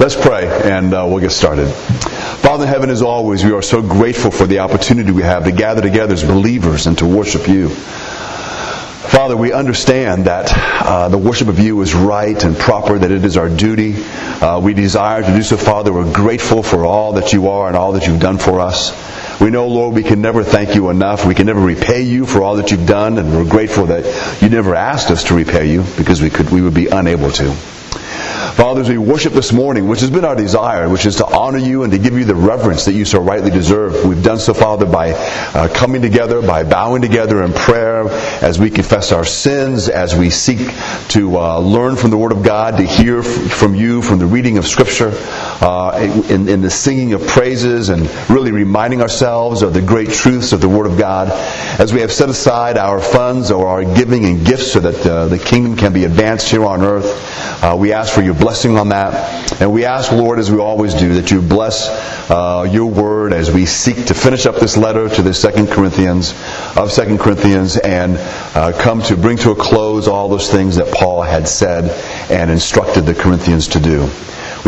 Let's pray and uh, we'll get started. Father in heaven, as always, we are so grateful for the opportunity we have to gather together as believers and to worship you. Father, we understand that uh, the worship of you is right and proper, that it is our duty. Uh, we desire to do so, Father. We're grateful for all that you are and all that you've done for us. We know, Lord, we can never thank you enough. We can never repay you for all that you've done, and we're grateful that you never asked us to repay you because we could we would be unable to. Father, as we worship this morning, which has been our desire, which is to honor you and to give you the reverence that you so rightly deserve, we've done so, Father, by uh, coming together, by bowing together in prayer, as we confess our sins, as we seek to uh, learn from the Word of God, to hear from you, from the reading of Scripture, uh, in, in the singing of praises, and really reminding ourselves of the great truths of the Word of God, as we have set aside our funds or our giving and gifts so that uh, the kingdom can be advanced here on earth. Uh, we ask for your blessing on that. And we ask, Lord, as we always do, that you bless uh, your word as we seek to finish up this letter to the Second Corinthians, of Second Corinthians, and uh, come to bring to a close all those things that Paul had said and instructed the Corinthians to do.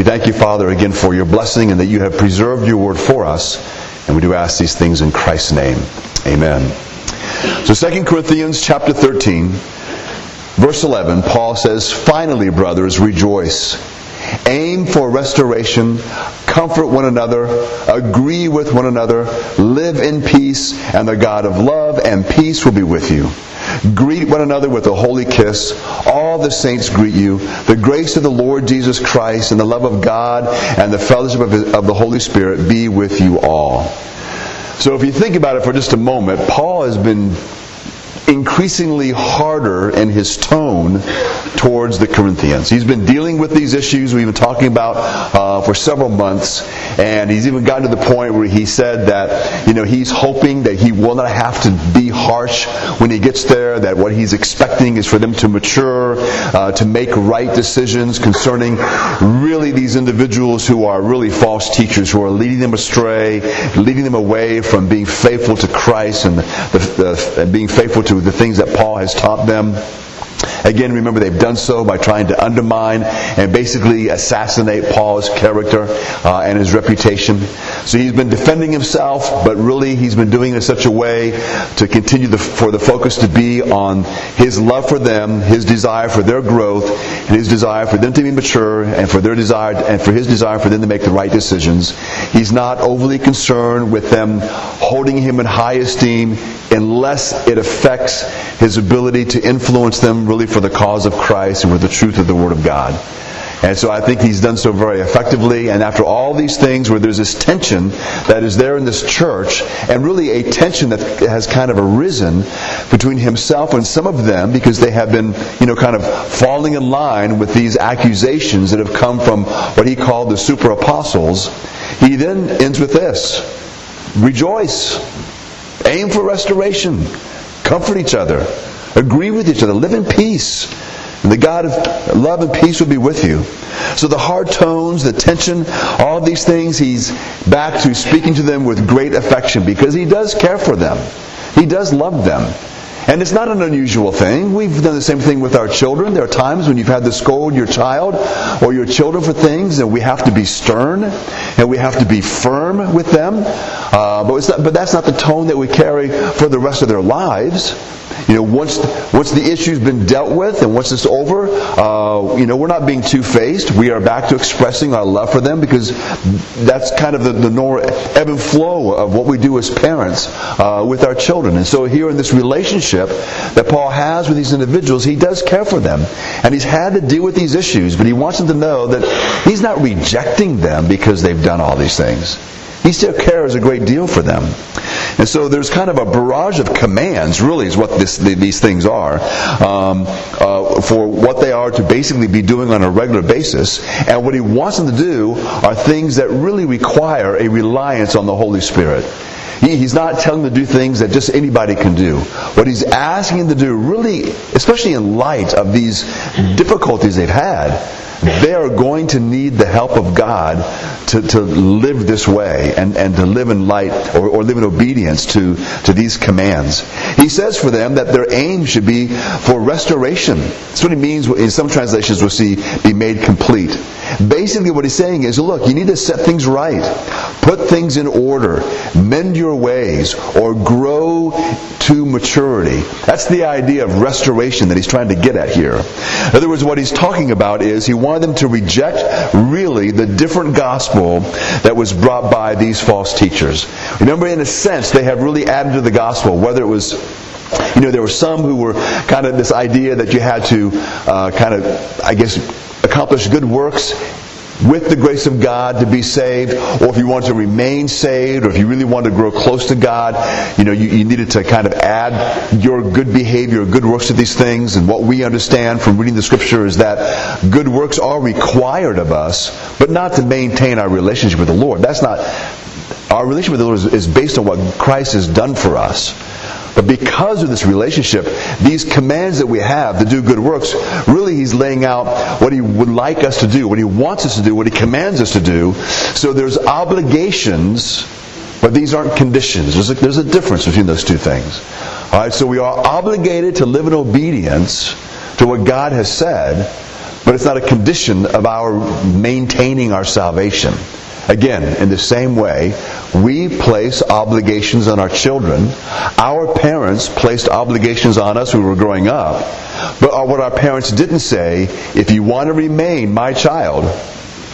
We thank you, Father, again for your blessing and that you have preserved your word for us. And we do ask these things in Christ's name. Amen. So 2 Corinthians chapter 13 Verse 11, Paul says, Finally, brothers, rejoice. Aim for restoration, comfort one another, agree with one another, live in peace, and the God of love and peace will be with you. Greet one another with a holy kiss. All the saints greet you. The grace of the Lord Jesus Christ and the love of God and the fellowship of the Holy Spirit be with you all. So if you think about it for just a moment, Paul has been increasingly harder in his tone towards the Corinthians. He's been dealing with these issues we've been talking about uh, for several months, and he's even gotten to the point where he said that you know he's hoping that he will not have to be harsh when he gets there. That what he's expecting is for them to mature, uh, to make right decisions concerning really these individuals who are really false teachers, who are leading them astray, leading them away from being faithful to Christ and the, the, being faithful to the things that Paul has taught them. Again, remember they've done so by trying to undermine and basically assassinate Paul's character uh, and his reputation. So he's been defending himself, but really he's been doing it in such a way to continue the, for the focus to be on his love for them, his desire for their growth, and his desire for them to be mature, and for their desire and for his desire for them to make the right decisions. He's not overly concerned with them holding him in high esteem unless it affects his ability to influence them really for the cause of Christ and for the truth of the Word of God. And so I think he's done so very effectively. And after all these things where there's this tension that is there in this church, and really a tension that has kind of arisen between himself and some of them because they have been, you know, kind of falling in line with these accusations that have come from what he called the super apostles, he then ends with this. Rejoice. Aim for restoration. Comfort each other. Agree with each other. Live in peace. And the God of love and peace will be with you. So the hard tones, the tension, all of these things, he's back to speaking to them with great affection because he does care for them. He does love them. And it's not an unusual thing. We've done the same thing with our children. There are times when you've had to scold your child or your children for things, and we have to be stern and we have to be firm with them. Uh, but, not, but that's not the tone that we carry for the rest of their lives. You know, once once the issue's been dealt with and once it's over, uh, you know, we're not being two-faced. We are back to expressing our love for them because that's kind of the, the nor- ebb and flow of what we do as parents uh, with our children. And so here in this relationship that Paul has with these individuals, he does care for them, and he's had to deal with these issues, but he wants them to know that he's not rejecting them because they've done all these things. He still cares a great deal for them. And so there's kind of a barrage of commands, really, is what this, these things are, um, uh, for what they are to basically be doing on a regular basis. And what he wants them to do are things that really require a reliance on the Holy Spirit. He, he's not telling them to do things that just anybody can do. What he's asking them to do, really, especially in light of these difficulties they've had, they are going to need the help of God to, to live this way and, and to live in light or, or live in obedience to, to these commands. He says for them that their aim should be for restoration. That's what he means in some translations we'll see be made complete. Basically what he's saying is, look, you need to set things right. Put things in order. Mend your ways or grow to maturity. That's the idea of restoration that he's trying to get at here. In other words, what he's talking about is he wanted them to reject really the different gospel that was brought by these false teachers. Remember, in a sense, they have really added to the gospel, whether it was you know, there were some who were kind of this idea that you had to uh, kind of, I guess, accomplish good works with the grace of God to be saved, or if you want to remain saved, or if you really want to grow close to God, you know, you, you, needed to kind of add your good behavior, good works to these things. And what we understand from reading the scripture is that good works are required of us, but not to maintain our relationship with the Lord. That's not, our relationship with the Lord is, is based on what Christ has done for us. But because of this relationship, these commands that we have to do good works, really He's laying out what He would like us to do, what He wants us to do, what He commands us to do. So there's obligations, but these aren't conditions. There's a, there's a difference between those two things. All right, so we are obligated to live in obedience to what God has said, but it's not a condition of our maintaining our salvation. Again, in the same way, we place obligations on our children. Our parents placed obligations on us when we were growing up. But uh, what our parents didn't say, if you want to remain my child,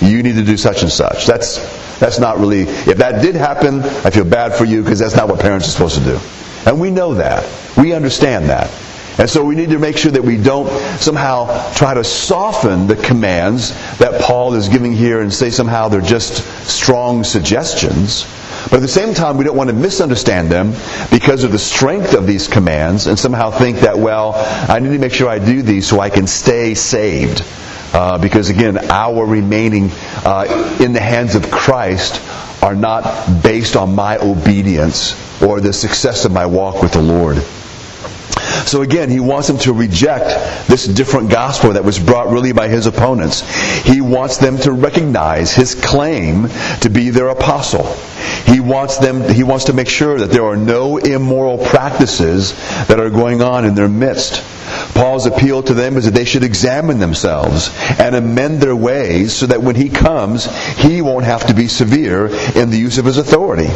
you need to do such and such. That's, that's not really, if that did happen, I feel bad for you because that's not what parents are supposed to do. And we know that. We understand that. And so we need to make sure that we don't somehow try to soften the commands that Paul is giving here and say somehow they're just strong suggestions. But at the same time, we don't want to misunderstand them because of the strength of these commands and somehow think that, well, I need to make sure I do these so I can stay saved. Uh, because again, our remaining uh, in the hands of Christ are not based on my obedience or the success of my walk with the Lord. So again, he wants them to reject this different gospel that was brought really by his opponents. He wants them to recognize his claim to be their apostle. He wants them he wants to make sure that there are no immoral practices that are going on in their midst. Paul's appeal to them is that they should examine themselves and amend their ways so that when he comes, he won't have to be severe in the use of his authority.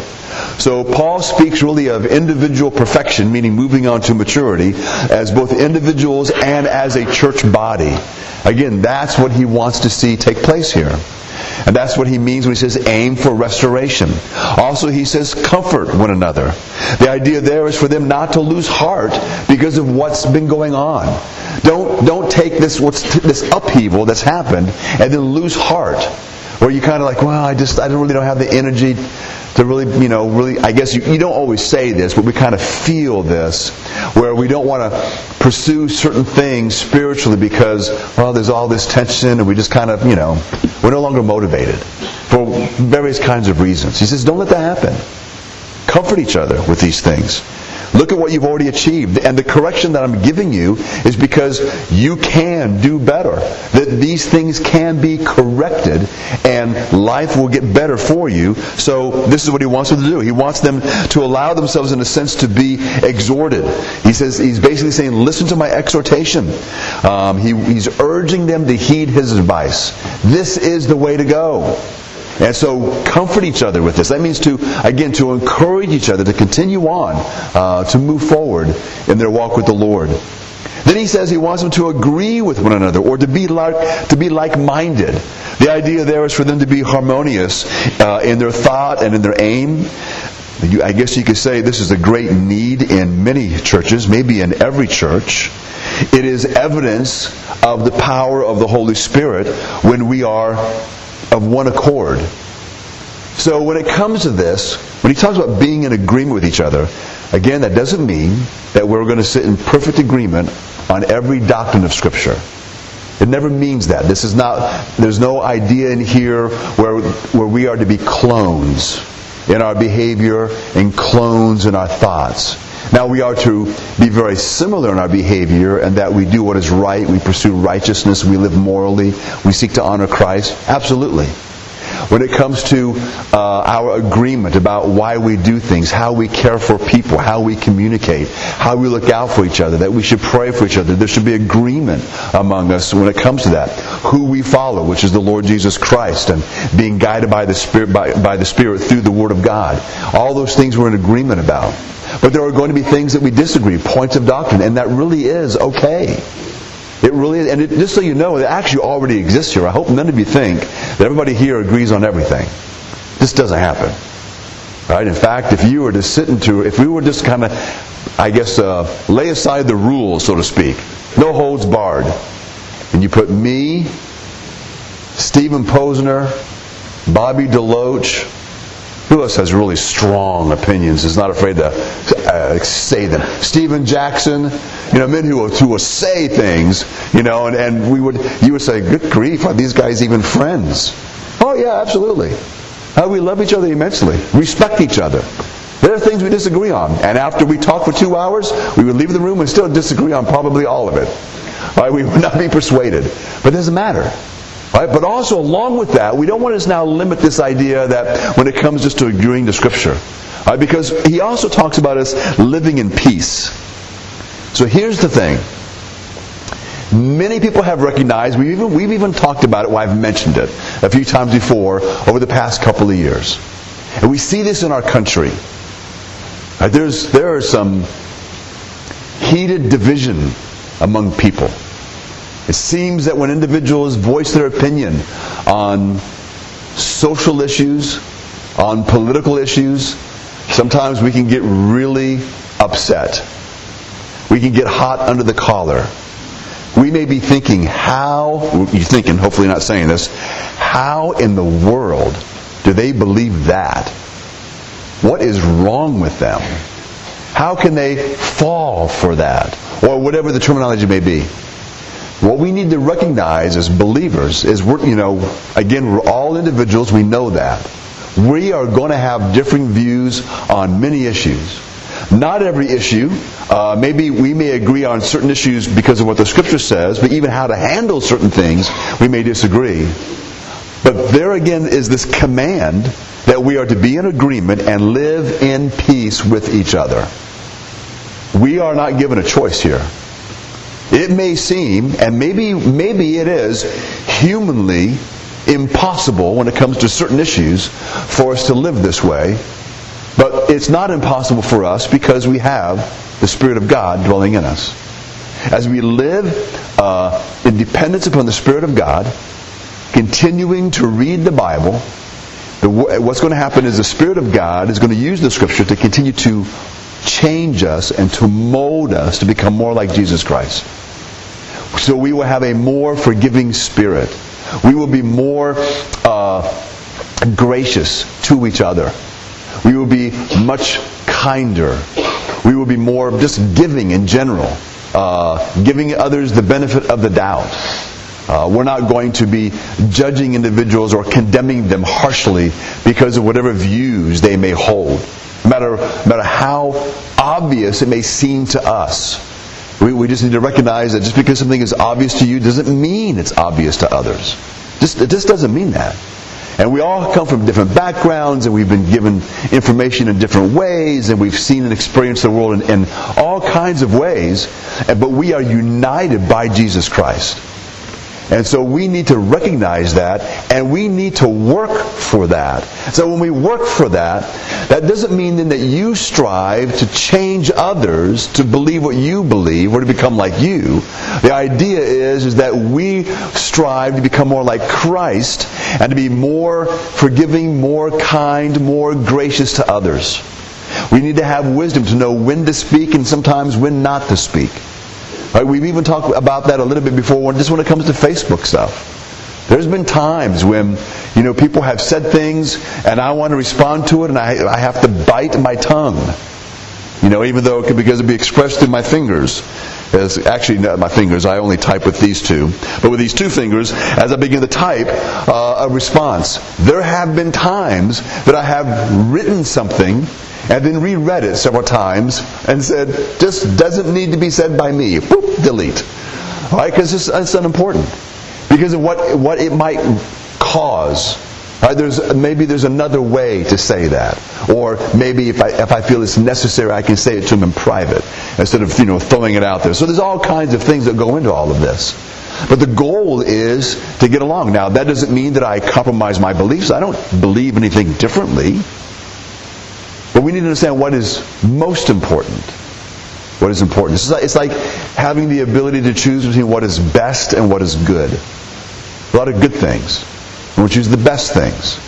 So Paul speaks really of individual perfection, meaning moving on to maturity, as both individuals and as a church body. Again, that's what he wants to see take place here. And that's what he means when he says aim for restoration. Also, he says comfort one another. The idea there is for them not to lose heart because of what's been going on. Don't, don't take this, what's, this upheaval that's happened and then lose heart. Where you kind of like, well, I just, I don't really don't have the energy to really, you know, really, I guess you, you don't always say this, but we kind of feel this, where we don't want to pursue certain things spiritually because, well, there's all this tension and we just kind of, you know, we're no longer motivated for various kinds of reasons. He says, don't let that happen. Comfort each other with these things. Look at what you've already achieved. And the correction that I'm giving you is because you can do better. That these things can be corrected and life will get better for you. So this is what he wants them to do. He wants them to allow themselves in a sense to be exhorted. He says, he's basically saying, listen to my exhortation. Um, he, he's urging them to heed his advice. This is the way to go. And so comfort each other with this. That means to, again, to encourage each other to continue on, uh, to move forward in their walk with the Lord. Then he says he wants them to agree with one another or to be like, to be like-minded. The idea there is for them to be harmonious uh, in their thought and in their aim. I guess you could say this is a great need in many churches, maybe in every church. It is evidence of the power of the Holy Spirit when we are of one accord. So when it comes to this, when he talks about being in agreement with each other, again, that doesn't mean that we're going to sit in perfect agreement on every doctrine of Scripture. It never means that. This is not, there's no idea in here where, where we are to be clones in our behavior and clones in our thoughts. Now we are to be very similar in our behavior and that we do what is right, we pursue righteousness, we live morally, we seek to honor Christ. Absolutely. When it comes to uh, our agreement about why we do things, how we care for people, how we communicate, how we look out for each other, that we should pray for each other, there should be agreement among us when it comes to that. Who we follow, which is the Lord Jesus Christ, and being guided by the Spirit, by, by the Spirit through the Word of God. All those things we're in agreement about. But there are going to be things that we disagree, points of doctrine, and that really is okay. It really is. And it, just so you know, it actually already exists here. I hope none of you think that everybody here agrees on everything. This doesn't happen. Right? In fact, if you were to sit into, if we were just kind of, I guess, uh, lay aside the rules, so to speak, no holds barred, and you put me, Stephen Posner, Bobby DeLoach, who else has really strong opinions? Is not afraid to uh, say them. Stephen Jackson, you know, men who will, who will say things, you know, and, and we would you would say, "Good grief, are these guys even friends?" Oh yeah, absolutely. Uh, we love each other immensely, respect each other. There are things we disagree on, and after we talk for two hours, we would leave the room and still disagree on probably all of it. Right? We would not be persuaded, but it doesn't matter. Right? But also, along with that, we don't want to now limit this idea that when it comes just to agreeing to Scripture. Right? Because he also talks about us living in peace. So here's the thing. Many people have recognized, we've even, we've even talked about it, well, I've mentioned it a few times before over the past couple of years. And we see this in our country. Right? There's, there are some heated division among people. It seems that when individuals voice their opinion on social issues, on political issues, sometimes we can get really upset. We can get hot under the collar. We may be thinking, how, you're thinking, hopefully not saying this, how in the world do they believe that? What is wrong with them? How can they fall for that? Or whatever the terminology may be. What we need to recognize as believers is we're, you know, again, we're all individuals, we know that. We are going to have different views on many issues. Not every issue. Uh, maybe we may agree on certain issues because of what the Scripture says, but even how to handle certain things, we may disagree. But there again is this command that we are to be in agreement and live in peace with each other. We are not given a choice here. It may seem, and maybe, maybe it is, humanly impossible when it comes to certain issues for us to live this way. But it's not impossible for us because we have the Spirit of God dwelling in us. As we live uh, in dependence upon the Spirit of God, continuing to read the Bible, the, what's going to happen is the Spirit of God is going to use the Scripture to continue to change us and to mold us to become more like Jesus Christ. So we will have a more forgiving spirit. We will be more uh, gracious to each other. We will be much kinder. We will be more just giving in general, uh, giving others the benefit of the doubt. Uh, we're not going to be judging individuals or condemning them harshly because of whatever views they may hold no matter, no matter how obvious it may seem to us. We, we just need to recognize that just because something is obvious to you doesn't mean it's obvious to others. Just, it just doesn't mean that. And we all come from different backgrounds, and we've been given information in different ways, and we've seen and experienced the world in, in all kinds of ways. But we are united by Jesus Christ. And so we need to recognize that and we need to work for that. So when we work for that, that doesn't mean then that you strive to change others to believe what you believe or to become like you. The idea is, is that we strive to become more like Christ and to be more forgiving, more kind, more gracious to others. We need to have wisdom to know when to speak and sometimes when not to speak. Right? We've even talked about that a little bit before, just when it comes to Facebook stuff. There's been times when, you know, people have said things and I want to respond to it and I, I have to bite my tongue. You know, even though it could, because it be expressed through my fingers. As actually, not my fingers. I only type with these two. But with these two fingers, as I begin to type uh, a response, there have been times that I have written something and then reread it several times and said, just doesn't need to be said by me. Boop, delete. Right, because it's, it's unimportant. Because of what, what it might cause. Right, there's, maybe there's another way to say that. Or maybe if I, if I feel it's necessary, I can say it to him in private instead of you know, throwing it out there. So there's all kinds of things that go into all of this. But the goal is to get along. Now, that doesn't mean that I compromise my beliefs. I don't believe anything differently. But we need to understand what is most important. What is important. It's like, having the ability to choose between what is best and what is good. A lot of good things. We'll choose the best things.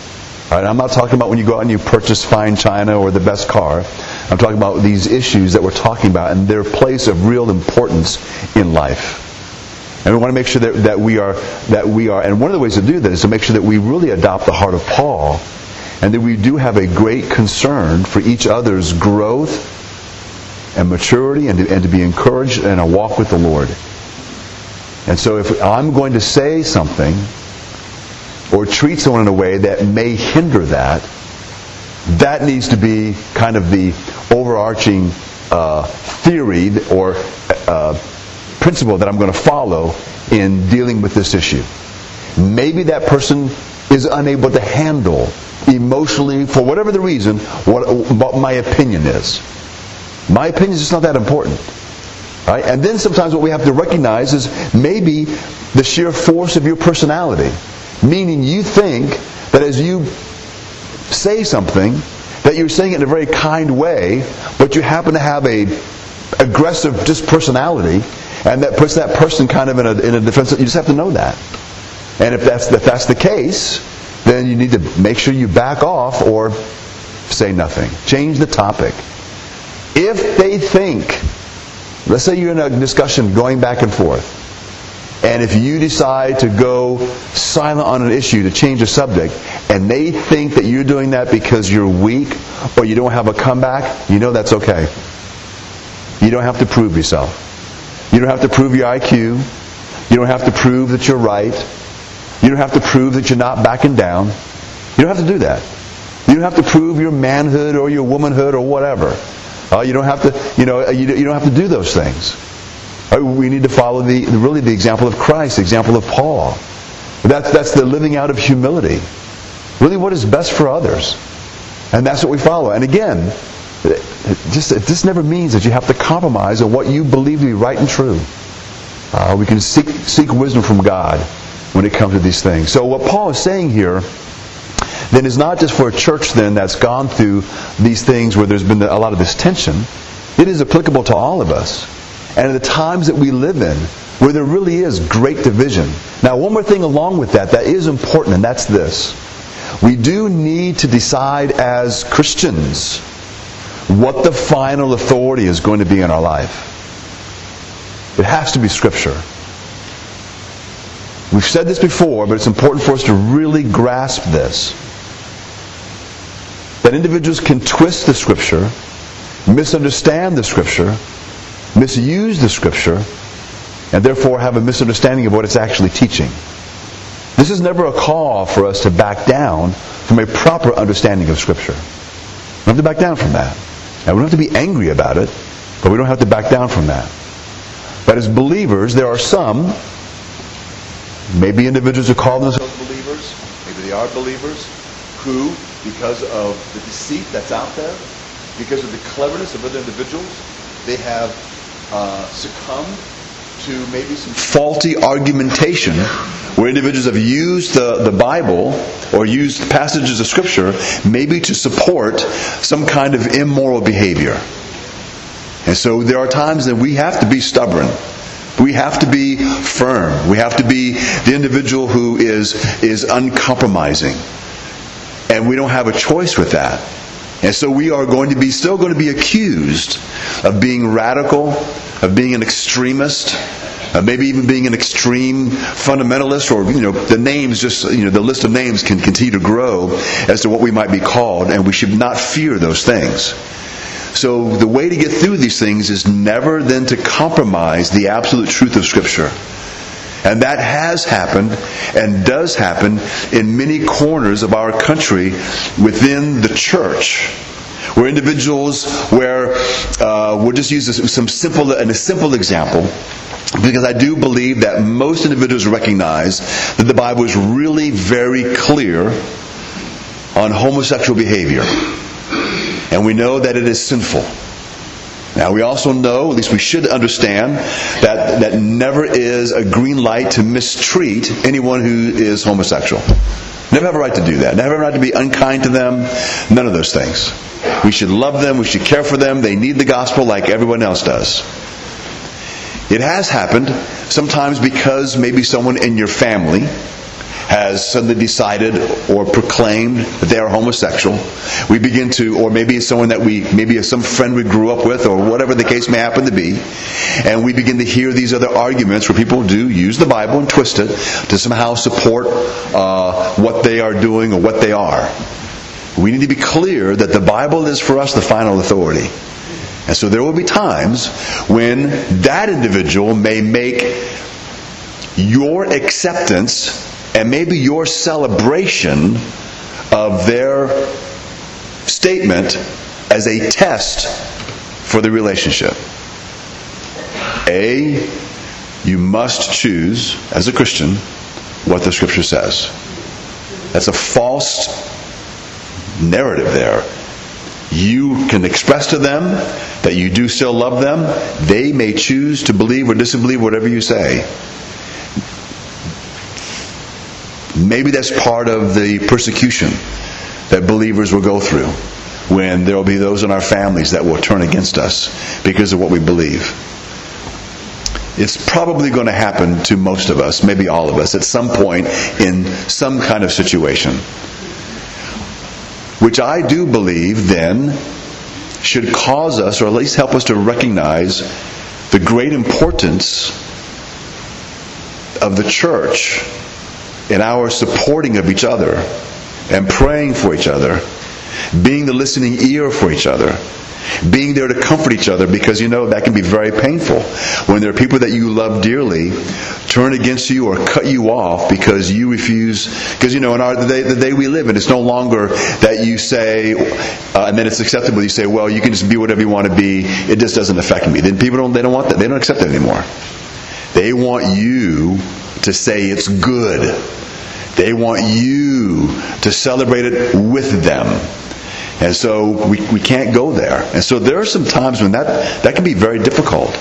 Right, I'm not talking about when you go out and you purchase fine china or the best car. I'm talking about these issues that we're talking about and their place of real importance in life. And we want to make sure that, that we are that we are and one of the ways to do that is to make sure that we really adopt the heart of Paul and that we do have a great concern for each other's growth and maturity and to, and to be encouraged in a walk with the Lord. And so if I'm going to say something or treat someone in a way that may hinder that, that needs to be kind of the overarching uh, theory or uh, principle that I'm going to follow in dealing with this issue. Maybe that person is unable to handle emotionally, for whatever the reason, what, what my opinion is. My opinion is just not that important. Right? And then sometimes what we have to recognize is maybe the sheer force of your personality. Meaning you think that as you say something, that you're saying it in a very kind way, but you happen to have a aggressive just personality, and that puts that person kind of in a, in a defensive. You just have to know that. And if that's if that's the case, then you need to make sure you back off or say nothing. Change the topic. If they think, let's say you're in a discussion going back and forth, and if you decide to go silent on an issue to change the subject, and they think that you're doing that because you're weak or you don't have a comeback, you know that's okay. You don't have to prove yourself. You don't have to prove your IQ. You don't have to prove that you're right. You don't have to prove that you're not backing down. You don't have to do that. You don't have to prove your manhood or your womanhood or whatever. Uh, you don't have to, you know, you, you don't have to do those things. Uh, we need to follow the really the example of Christ, the example of Paul. That's that's the living out of humility. Really, what is best for others, and that's what we follow. And again, it just this never means that you have to compromise on what you believe to be right and true. Uh, we can seek seek wisdom from God when it comes to these things. So what Paul is saying here then is not just for a church then that's gone through these things where there's been a lot of this tension. It is applicable to all of us. And in the times that we live in, where there really is great division. Now, one more thing along with that that is important, and that's this. We do need to decide as Christians what the final authority is going to be in our life. It has to be Scripture. We've said this before, but it's important for us to really grasp this. That individuals can twist the Scripture, misunderstand the Scripture, misuse the Scripture, and therefore have a misunderstanding of what it's actually teaching. This is never a call for us to back down from a proper understanding of Scripture. We don't have to back down from that. Now, we don't have to be angry about it, but we don't have to back down from that. But as believers, there are some Maybe individuals who call themselves believers, maybe they are believers, who, because of the deceit that's out there, because of the cleverness of other individuals, they have uh, succumbed to maybe some faulty argumentation where individuals have used the, the Bible or used passages of Scripture maybe to support some kind of immoral behavior. And so there are times that we have to be stubborn. We have to be firm. We have to be the individual who is, is uncompromising. And we don't have a choice with that. And so we are going to be still going to be accused of being radical, of being an extremist, of maybe even being an extreme fundamentalist, or you know, the names just you know the list of names can continue to grow as to what we might be called, and we should not fear those things. So the way to get through these things is never then to compromise the absolute truth of Scripture. And that has happened and does happen in many corners of our country within the church, We're individuals where uh, we'll just use this, some simple, and a simple example because I do believe that most individuals recognize that the Bible is really very clear on homosexual behavior. And we know that it is sinful. Now we also know, at least we should understand, that that never is a green light to mistreat anyone who is homosexual. Never have a right to do that. Never have a right to be unkind to them. None of those things. We should love them. We should care for them. They need the gospel like everyone else does. It has happened sometimes because maybe someone in your family has suddenly decided or proclaimed that they are homosexual. We begin to, or maybe it's someone that we, maybe it's some friend we grew up with, or whatever the case may happen to be, and we begin to hear these other arguments where people do use the Bible and twist it to somehow support uh, what they are doing or what they are. We need to be clear that the Bible is for us the final authority. And so there will be times when that individual may make your acceptance and maybe your celebration of their statement as a test for the relationship. A, you must choose, as a Christian, what the Scripture says. That's a false narrative there. You can express to them that you do still love them. They may choose to believe or disbelieve whatever you say. Maybe that's part of the persecution that believers will go through when there will be those in our families that will turn against us because of what we believe. It's probably going to happen to most of us, maybe all of us, at some point in some kind of situation. Which I do believe then should cause us, or at least help us to recognize the great importance of the church in our supporting of each other and praying for each other, being the listening ear for each other, being there to comfort each other because you know that can be very painful. When there are people that you love dearly turn against you or cut you off because you refuse because you know in our the day, the day we live in it's no longer that you say uh, and then it's acceptable. You say well you can just be whatever you want to be. It just doesn't affect me. Then people don't they don't want that. They don't accept it anymore. They want you to say it's good. They want you to celebrate it with them. And so we, we can't go there. And so there are some times when that, that can be very difficult.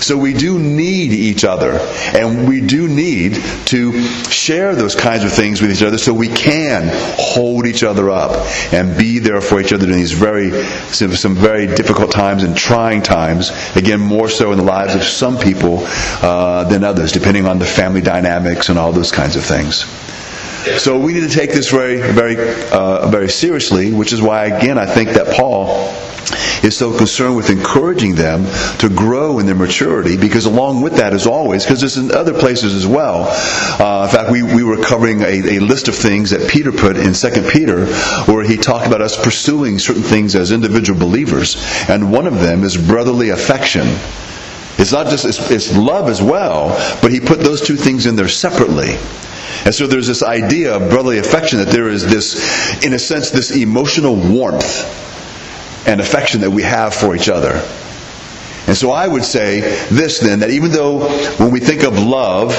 So we do need each other. And we do need to share those kinds of things with each other so we can hold each other up and be there for each other in these very, some very difficult times and trying times. Again, more so in the lives of some people uh, than others, depending on the family dynamics and all those kinds of things. So we need to take this very, very, uh, very seriously, which is why, again, I think that Paul is so concerned with encouraging them to grow in their maturity because along with that as always because it's in other places as well. Uh, in fact we, we were covering a, a list of things that peter put in 2 peter where he talked about us pursuing certain things as individual believers and one of them is brotherly affection it's not just it's, it's love as well but he put those two things in there separately and so there's this idea of brotherly affection that there is this, in a sense, this emotional warmth and affection that we have for each other. And so I would say this then, that even though when we think of love,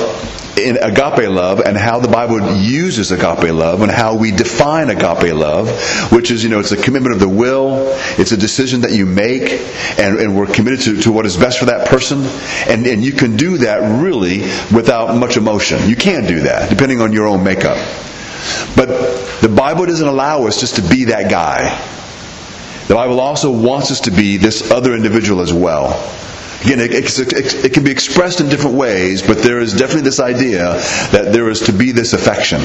in agape love and how the Bible uses agape love and how we define agape love, which is, you know, it's a commitment of the will, it's a decision that you make, and, and we're committed to, to what is best for that person. And, and you can do that really without much emotion. You can do that, depending on your own makeup. But the Bible doesn't allow us just to be that guy. The Bible also wants us to be this other individual as well. Again, it, it, it, can be expressed in different ways, but there is definitely this idea that there is to be this affection.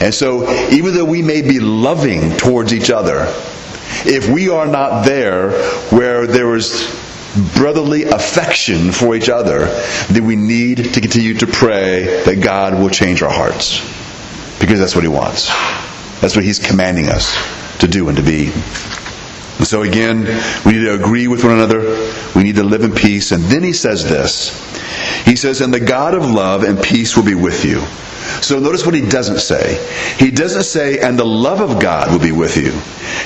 And so, even though we may be loving towards each other, if we are not there where there is brotherly affection for each other, then we need to continue to pray that God will change our hearts. Because that's what He wants. That's what He's commanding us to do and to be. And so again, we need to agree with one another. We need to live in peace. And then he says this. He says, And the God of love and peace will be with you. So notice what he doesn't say. He doesn't say, and the love of God will be with you.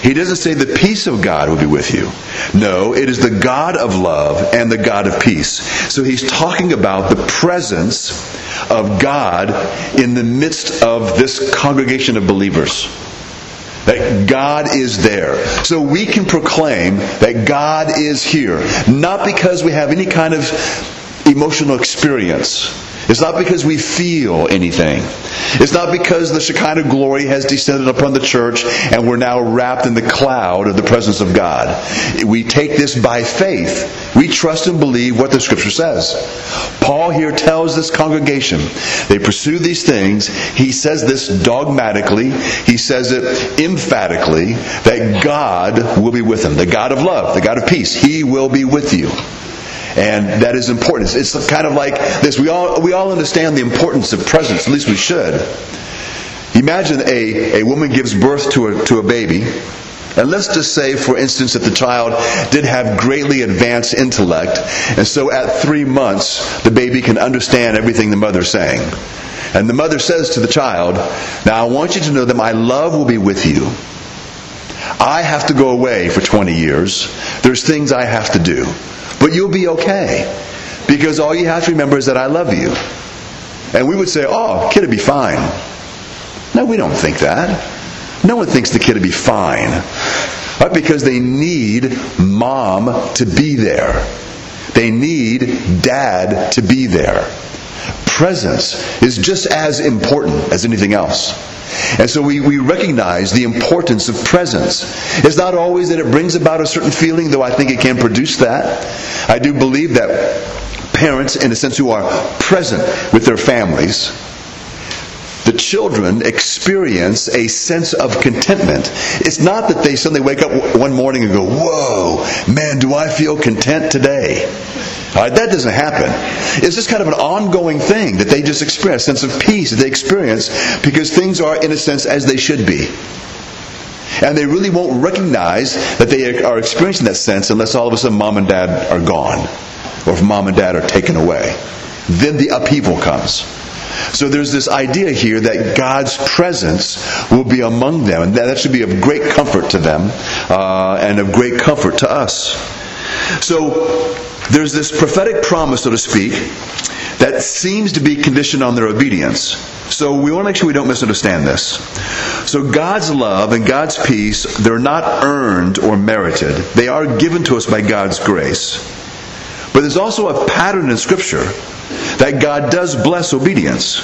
He doesn't say the peace of God will be with you. No, it is the God of love and the God of peace. So he's talking about the presence of God in the midst of this congregation of believers. That God is there. So we can proclaim that God is here. Not because we have any kind of emotional experience it's not because we feel anything. It's not because the Shekinah glory has descended upon the church and we're now wrapped in the cloud of the presence of God. We take this by faith. We trust and believe what the scripture says. Paul here tells this congregation, they pursue these things. He says this dogmatically. He says it emphatically that God will be with them. The God of love, the God of peace. He will be with you. And that is important. It's, it's kind of like this. We all, we all understand the importance of presence, at least we should. Imagine a, a woman gives birth to a, to a baby. And let's just say, for instance, that the child did have greatly advanced intellect, and so at three months, the baby can understand everything the mother's saying. And the mother says to the child, Now I want you to know that my love will be with you. I have to go away for 20 years. There's things I have to do. But you'll be okay. Because all you have to remember is that I love you. And we would say, oh, kid will be fine. No, we don't think that. No one thinks the kid will be fine. Right? Because they need mom to be there. They need dad to be there. Presence is just as important as anything else. And so we, we recognize the importance of presence. It's not always that it brings about a certain feeling, though I think it can produce that. I do believe that parents, in a sense, who are present with their families, the children experience a sense of contentment. It's not that they suddenly wake up one morning and go, Whoa, man, do I feel content today? That doesn't happen. It's just kind of an ongoing thing that they just a sense of peace that they experience because things are, in a sense, as they should be. And they really won't recognize that they are experiencing that sense unless all of a sudden mom and dad are gone or if mom and dad are taken away. Then the upheaval comes. So there's this idea here that God's presence will be among them, and that should be of great comfort to them uh, and of great comfort to us. So there's this prophetic promise, so to speak, that seems to be conditioned on their obedience. So we want to make sure we don't misunderstand this. So God's love and God's peace, they're not earned or merited. They are given to us by God's grace. But there's also a pattern in Scripture that God does bless obedience.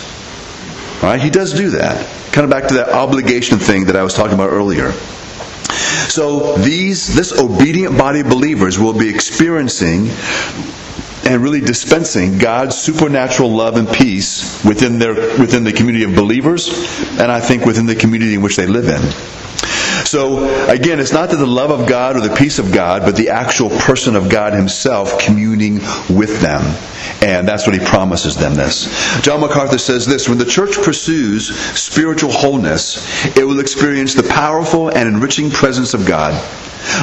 Right? He does do that. Kind of back to that obligation thing that I was talking about earlier. So these, this obedient body of believers will be experiencing and really dispensing God's supernatural love and peace within their within the community of believers, and I think within the community in which they live in. So again, it's not that the love of God or the peace of God, but the actual person of God Himself communing with them. And that's what He promises them this. John MacArthur says this When the church pursues spiritual wholeness, it will experience the powerful and enriching presence of God.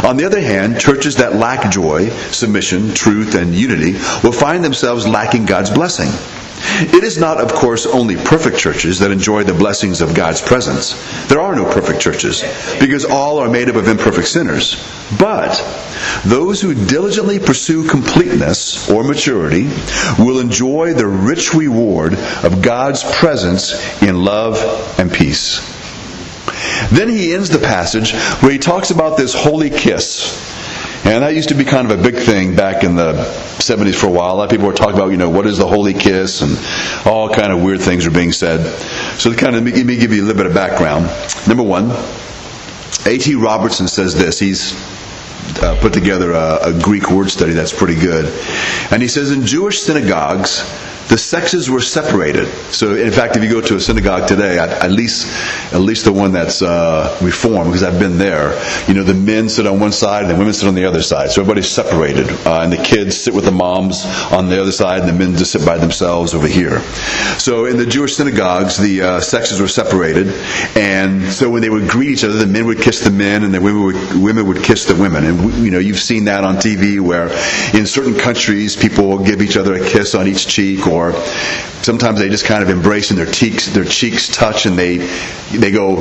On the other hand, churches that lack joy, submission, truth, and unity will find themselves lacking God's blessing. It is not, of course, only perfect churches that enjoy the blessings of God's presence. There are no perfect churches, because all are made up of imperfect sinners. But those who diligently pursue completeness or maturity will enjoy the rich reward of God's presence in love and peace. Then he ends the passage where he talks about this holy kiss. And that used to be kind of a big thing back in the 70s for a while. A lot of people were talking about, you know, what is the holy kiss and all kind of weird things are being said. So kind of let me give you a little bit of background. Number one, A.T. Robertson says this. He's uh, put together a, a Greek word study that's pretty good. And he says in Jewish synagogues, the sexes were separated. So, in fact, if you go to a synagogue today, at, least at least the one that's uh, reformed, because I've been there, you know, the men sit on one side and the women sit on the other side. So everybody's separated, uh, and the kids sit with the moms on the other side, and the men just sit by themselves over here. So, in the Jewish synagogues, the uh, sexes were separated, and so when they would greet each other, the men would kiss the men, and the women would women would kiss the women. And you know, you've seen that on TV, where in certain countries people give each other a kiss on each cheek or or sometimes they just kind of embrace and their cheeks their cheeks touch and they they go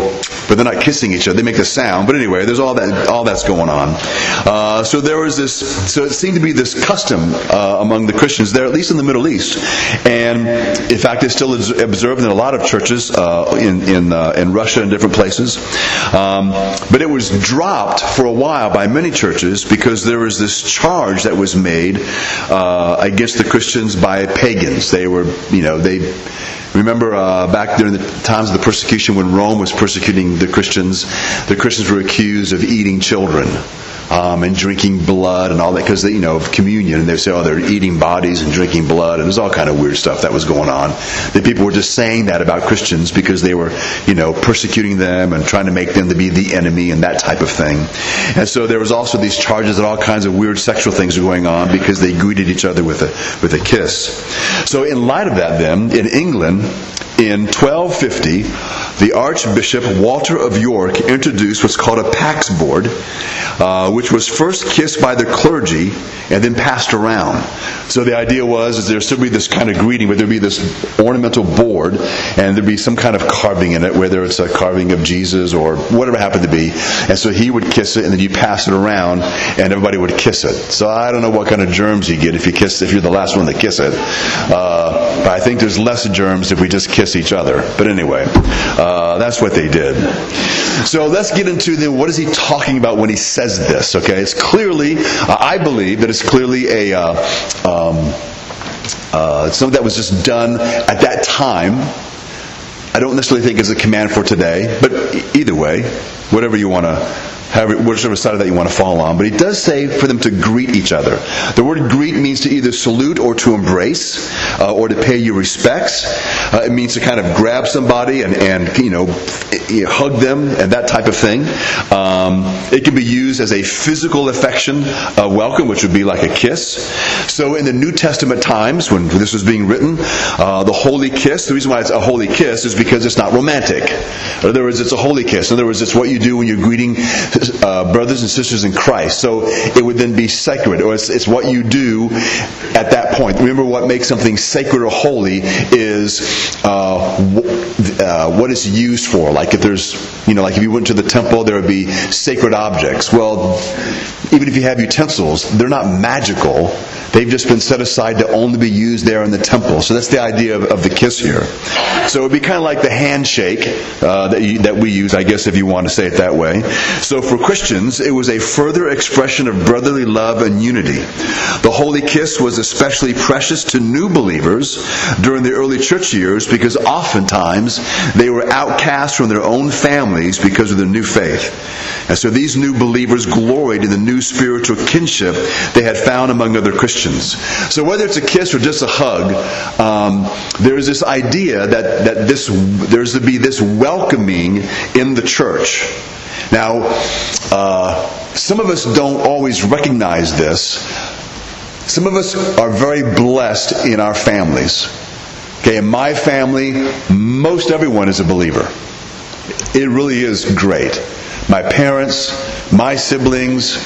but they're not kissing each other. They make the sound. But anyway there's all that all that's going on. Uh, so there was this so it seemed to be this custom uh, among the Christians there at least in the Middle East. And in fact it's still observed in a lot of churches uh, in in uh, in Russia and different places. Um, but it was dropped for a while by many churches because there was this charge that was made uh, against the Christians by pagans they were, you know, they remember uh, back during the times of the persecution when Rome was persecuting the Christians, the Christians were accused of eating children um, and drinking blood and all that because you know of communion and they say oh they're eating bodies and drinking blood and there's all kind of weird stuff that was going on. That people were just saying that about Christians because they were you know persecuting them and trying to make them to be the enemy and that type of thing. And so there was also these charges that all kinds of weird sexual things were going on because they greeted each other with a with a kiss. So in light of that then in England in 1250 the Archbishop Walter of York introduced what's called a Pax Board, uh, which was first kissed by the clergy and then passed around. So the idea was is there still be this kind of greeting, but there'd be this ornamental board and there'd be some kind of carving in it, whether it's a carving of Jesus or whatever happened to be. And so he would kiss it and then you pass it around and everybody would kiss it. So I don't know what kind of germs you get if you kiss if you're the last one to kiss it. Uh, but I think there's less germs if we just kiss each other. But anyway, uh, that's what they did. So let's get into then what is he talking about when he says this? Okay, it's clearly, uh, I believe that it's clearly a uh, um, uh, something that was just done at that time. I don't necessarily think it's a command for today, but either way, whatever you want to however, whichever side of that you want to fall on. But he does say for them to greet each other. The word greet means to either salute or to embrace uh, or to pay your respects. Uh, it means to kind of grab somebody and, and you know, hug them and that type of thing. Um, it can be used as a physical affection uh, welcome, which would be like a kiss. So in the New Testament times, when this was being written, uh, the holy kiss, the reason why it's a holy kiss is because it's not romantic. In other words, it's a holy kiss. In other words, it's what you do when you're greeting uh, brothers and sisters in Christ. So it would then be sacred, or it's, it's, what you do at that point. Remember, what makes something sacred or holy is uh, w- uh, what it's used for. Like if there's, you know, like if you went to the temple, there would be sacred objects. Well, even if you have utensils, they're not magical. They've just been set aside to only be used there in the temple. So that's the idea of, of the kiss here. So it would be kind of like the handshake uh, that, you, that we use, I guess, if you want to say it that way. So for Christians, it was a further expression of brotherly love and unity. The holy kiss was especially precious to new believers during the early church years because oftentimes they were outcast from their own families because of their new faith. And so these new believers gloried in the new spiritual kinship they had found among other Christians. So whether it's a kiss or just a hug, um, there's this idea that, that this, there's to be this welcoming in the church. Now, uh, some of us don't always recognize this. Some of us are very blessed in our families. Okay, in my family, most everyone is a believer. It really is great. My parents, my siblings,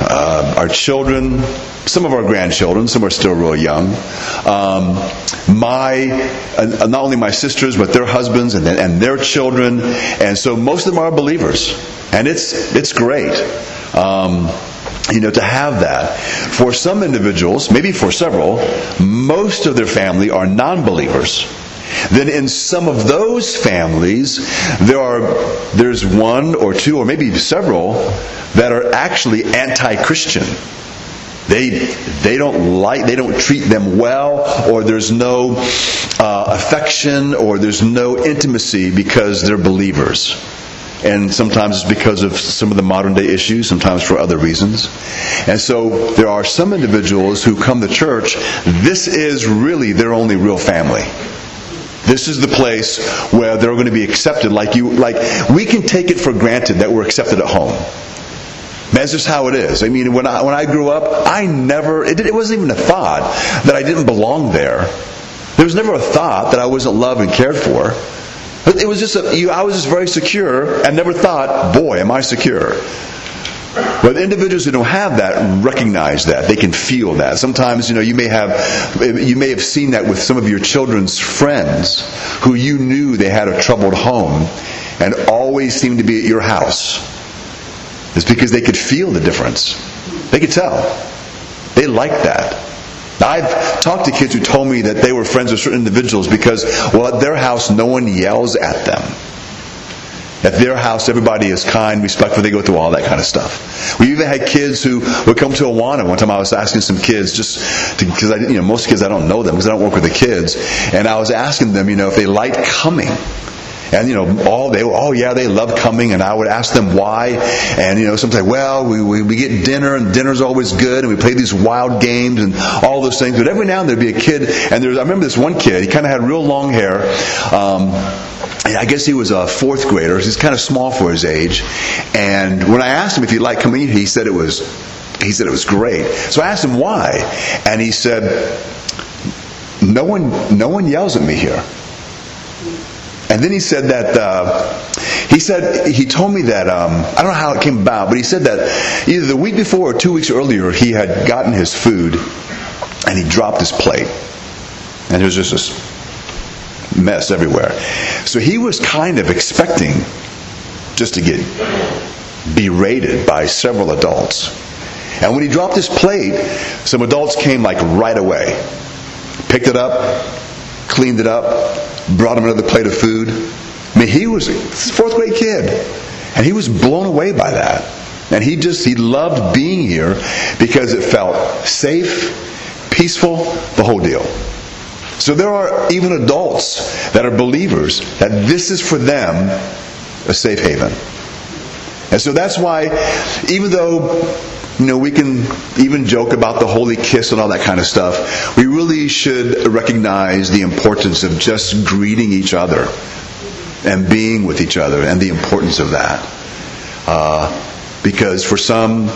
uh, our children, some of our grandchildren, some are still real young. Um, my, uh, not only my sisters, but their husbands and, and their children, and so most of them are believers, and it's it's great. Um, you know, to have that. For some individuals, maybe for several, most of their family are non believers. Then in some of those families, there are there's one or two or maybe several that are actually anti-Christian. They, they don't like, they don't treat them well, or there's no uh, affection, or there's no intimacy because they're believers. and sometimes it's because of some of the modern day issues, sometimes for other reasons. And so there are some individuals who come to church, this is really their only real family. This is the place where they're going to be accepted like you like we can take it for granted that we're accepted at home. That's just how it is. I mean, when I when I grew up, I never it, it wasn't even a thought that I didn't belong there. There was never a thought that I wasn't loved and cared for. But it was just a, you, I was just very secure and never thought, boy, am I secure. But individuals who don't have that recognize that. They can feel that. Sometimes, you know, you may have you may have seen that with some of your children's friends who you knew they had a troubled home and always seemed to be at your house. It's because they could feel the difference. They could tell. They liked that. I've talked to kids who told me that they were friends with certain individuals because, well, at their house, no one yells at them. At their house, everybody is kind, respectful. They go through all that kind of stuff. We even had kids who would come to Awana. One time I was asking some kids just because I, you know, most kids I don't know them because I don't work with the kids, and I was asking them, you know, if they liked coming. And you know, all they were, oh yeah, they love coming, and I would ask them why. And you know, sometimes well, we, we, we get dinner, and dinner's always good, and we play these wild games and all those things. But every now and then there'd be a kid, and there's I remember this one kid. He kind of had real long hair. Um, I guess he was a fourth grader. He's kind of small for his age. And when I asked him if he liked coming, he said it was he said it was great. So I asked him why, and he said, "No one, no one yells at me here." And then he said that uh, he said he told me that um, I don't know how it came about, but he said that either the week before or two weeks earlier he had gotten his food and he dropped his plate, and there was just this mess everywhere. So he was kind of expecting just to get berated by several adults. And when he dropped his plate, some adults came like right away, picked it up, cleaned it up, brought him another plate of food. I mean, he was a fourth grade kid, and he was blown away by that. And he just, he loved being here because it felt safe, peaceful, the whole deal. So there are even adults that are believers that this is for them a safe haven. And so that's why, even though you know, we can even joke about the holy kiss and all that kind of stuff. We really should recognize the importance of just greeting each other and being with each other and the importance of that. Uh, because for some,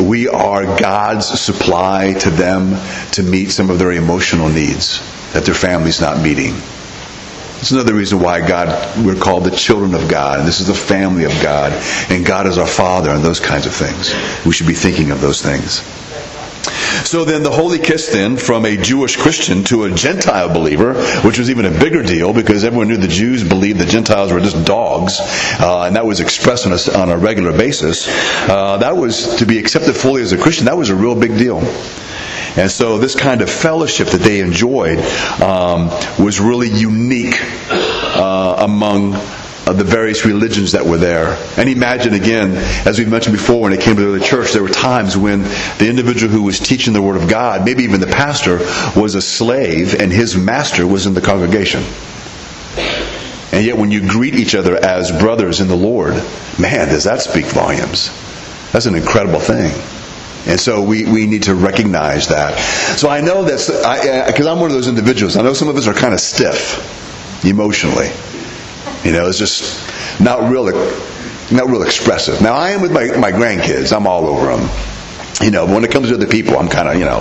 we are God's supply to them to meet some of their emotional needs that their family's not meeting. It's another reason why God, we're called the children of God, and this is the family of God, and God is our Father, and those kinds of things. We should be thinking of those things. So then the holy kiss then from a Jewish Christian to a Gentile believer, which was even a bigger deal because everyone knew the Jews believed the Gentiles were just dogs, uh, and that was expressed on a, on a regular basis. Uh, that was to be accepted fully as a Christian. That was a real big deal. And so this kind of fellowship that they enjoyed um, was really unique uh, among uh, the various religions that were there. And imagine again, as we've mentioned before, when it came to the church, there were times when the individual who was teaching the Word of God, maybe even the pastor, was a slave and his master was in the congregation. And yet, when you greet each other as brothers in the Lord, man, does that speak volumes? That's an incredible thing. And so we, we need to recognize that. So I know that, because I'm one of those individuals, I know some of us are kind of stiff emotionally. You know, it's just not real, not real expressive. Now I am with my, my grandkids. I'm all over them. You know, when it comes to other people, I'm kind of, you know,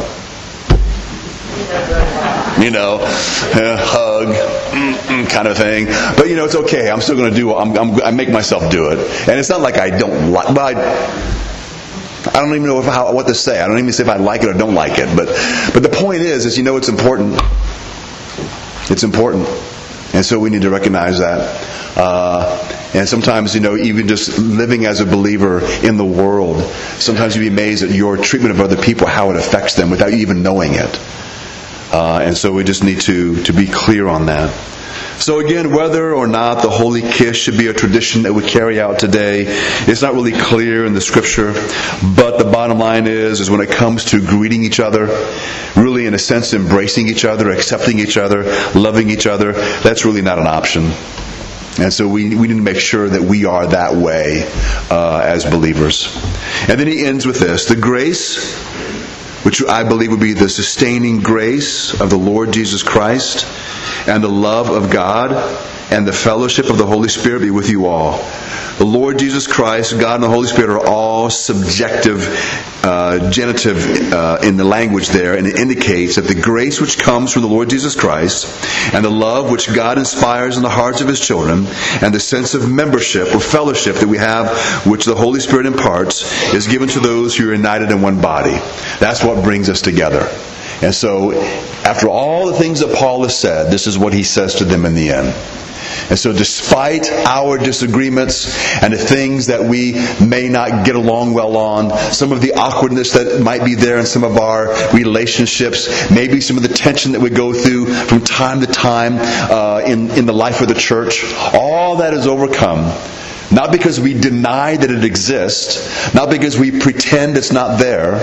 you know, uh, hug, kind of thing. But you know, it's okay. I'm still going to do. I'm, I'm, i make myself do it, and it's not like I don't like. But I, I don't even know if, how, what to say. I don't even say if I like it or don't like it. But, but the point is, is you know it's important. It's important. And so we need to recognize that. Uh, and sometimes, you know, even just living as a believer in the world, sometimes you'd be amazed at your treatment of other people, how it affects them without you even knowing it. Uh, and so we just need to, to be clear on that. So again, whether or not the holy kiss should be a tradition that we carry out today, it's not really clear in the scripture. But the bottom line is, is when it comes to greeting each other, really in a sense embracing each other, accepting each other, loving each other, that's really not an option. And so we, we need to make sure that we are that way uh, as believers. And then he ends with this the grace, which I believe would be the sustaining grace of the Lord Jesus Christ, and the love of God, and the fellowship of the Holy Spirit be with you all. The Lord Jesus Christ, God, and the Holy Spirit are all subjective uh, genitive uh, in the language there, and it indicates that the grace which comes from the Lord Jesus Christ, and the love which God inspires in the hearts of His children, and the sense of membership or fellowship that we have, which the Holy Spirit imparts, is given to those who are united in one body. That's what brings us together. And so, after all the things that Paul has said, this is what he says to them in the end. And so, despite our disagreements and the things that we may not get along well on, some of the awkwardness that might be there in some of our relationships, maybe some of the tension that we go through from time to time uh, in, in the life of the church, all that is overcome not because we deny that it exists, not because we pretend it's not there,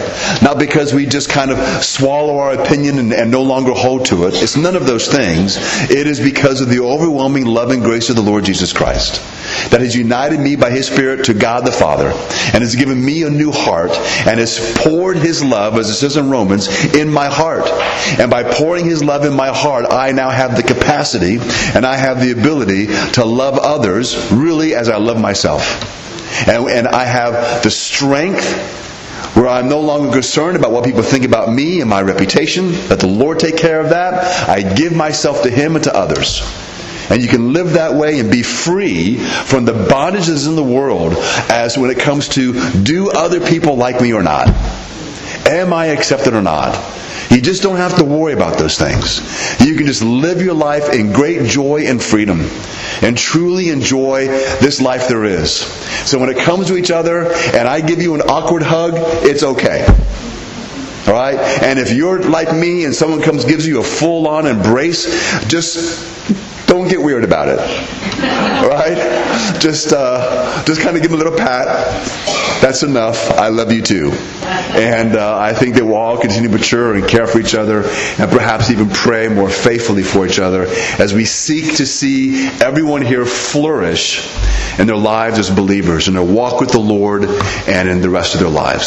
not because we just kind of swallow our opinion and, and, no longer hold to it. It's none of those things. It is because of the overwhelming love and grace of the Lord Jesus Christ that has united me by His Spirit to God the Father and has given me a new heart and has poured His love, as it says in Romans, in my heart. And by pouring His love in my heart, I now have the capacity and I have the ability to love others really as I love myself. And, and I have the strength where I'm no longer concerned about what people think about me and my reputation. Let the Lord take care of that. I give myself to Him and to others. And you can live that way and be free from the bondages in the world as when it comes to do other people like me or not? Am I accepted or not? You just don't have to worry about those things. You can just live your life in great joy and freedom and truly enjoy this life there is. So when it comes to each other and I give you an awkward hug, it's okay. All right? And if you're like me and someone comes gives you a full on embrace, just don't get weird about it. All right? Just, uh, just kind of give them a little pat. That's enough. I love you too. And uh, I think that we'll all continue to mature and care for each other and perhaps even pray more faithfully for each other as we seek to see everyone here flourish in their lives as believers, in their walk with the Lord, and in the rest of their lives.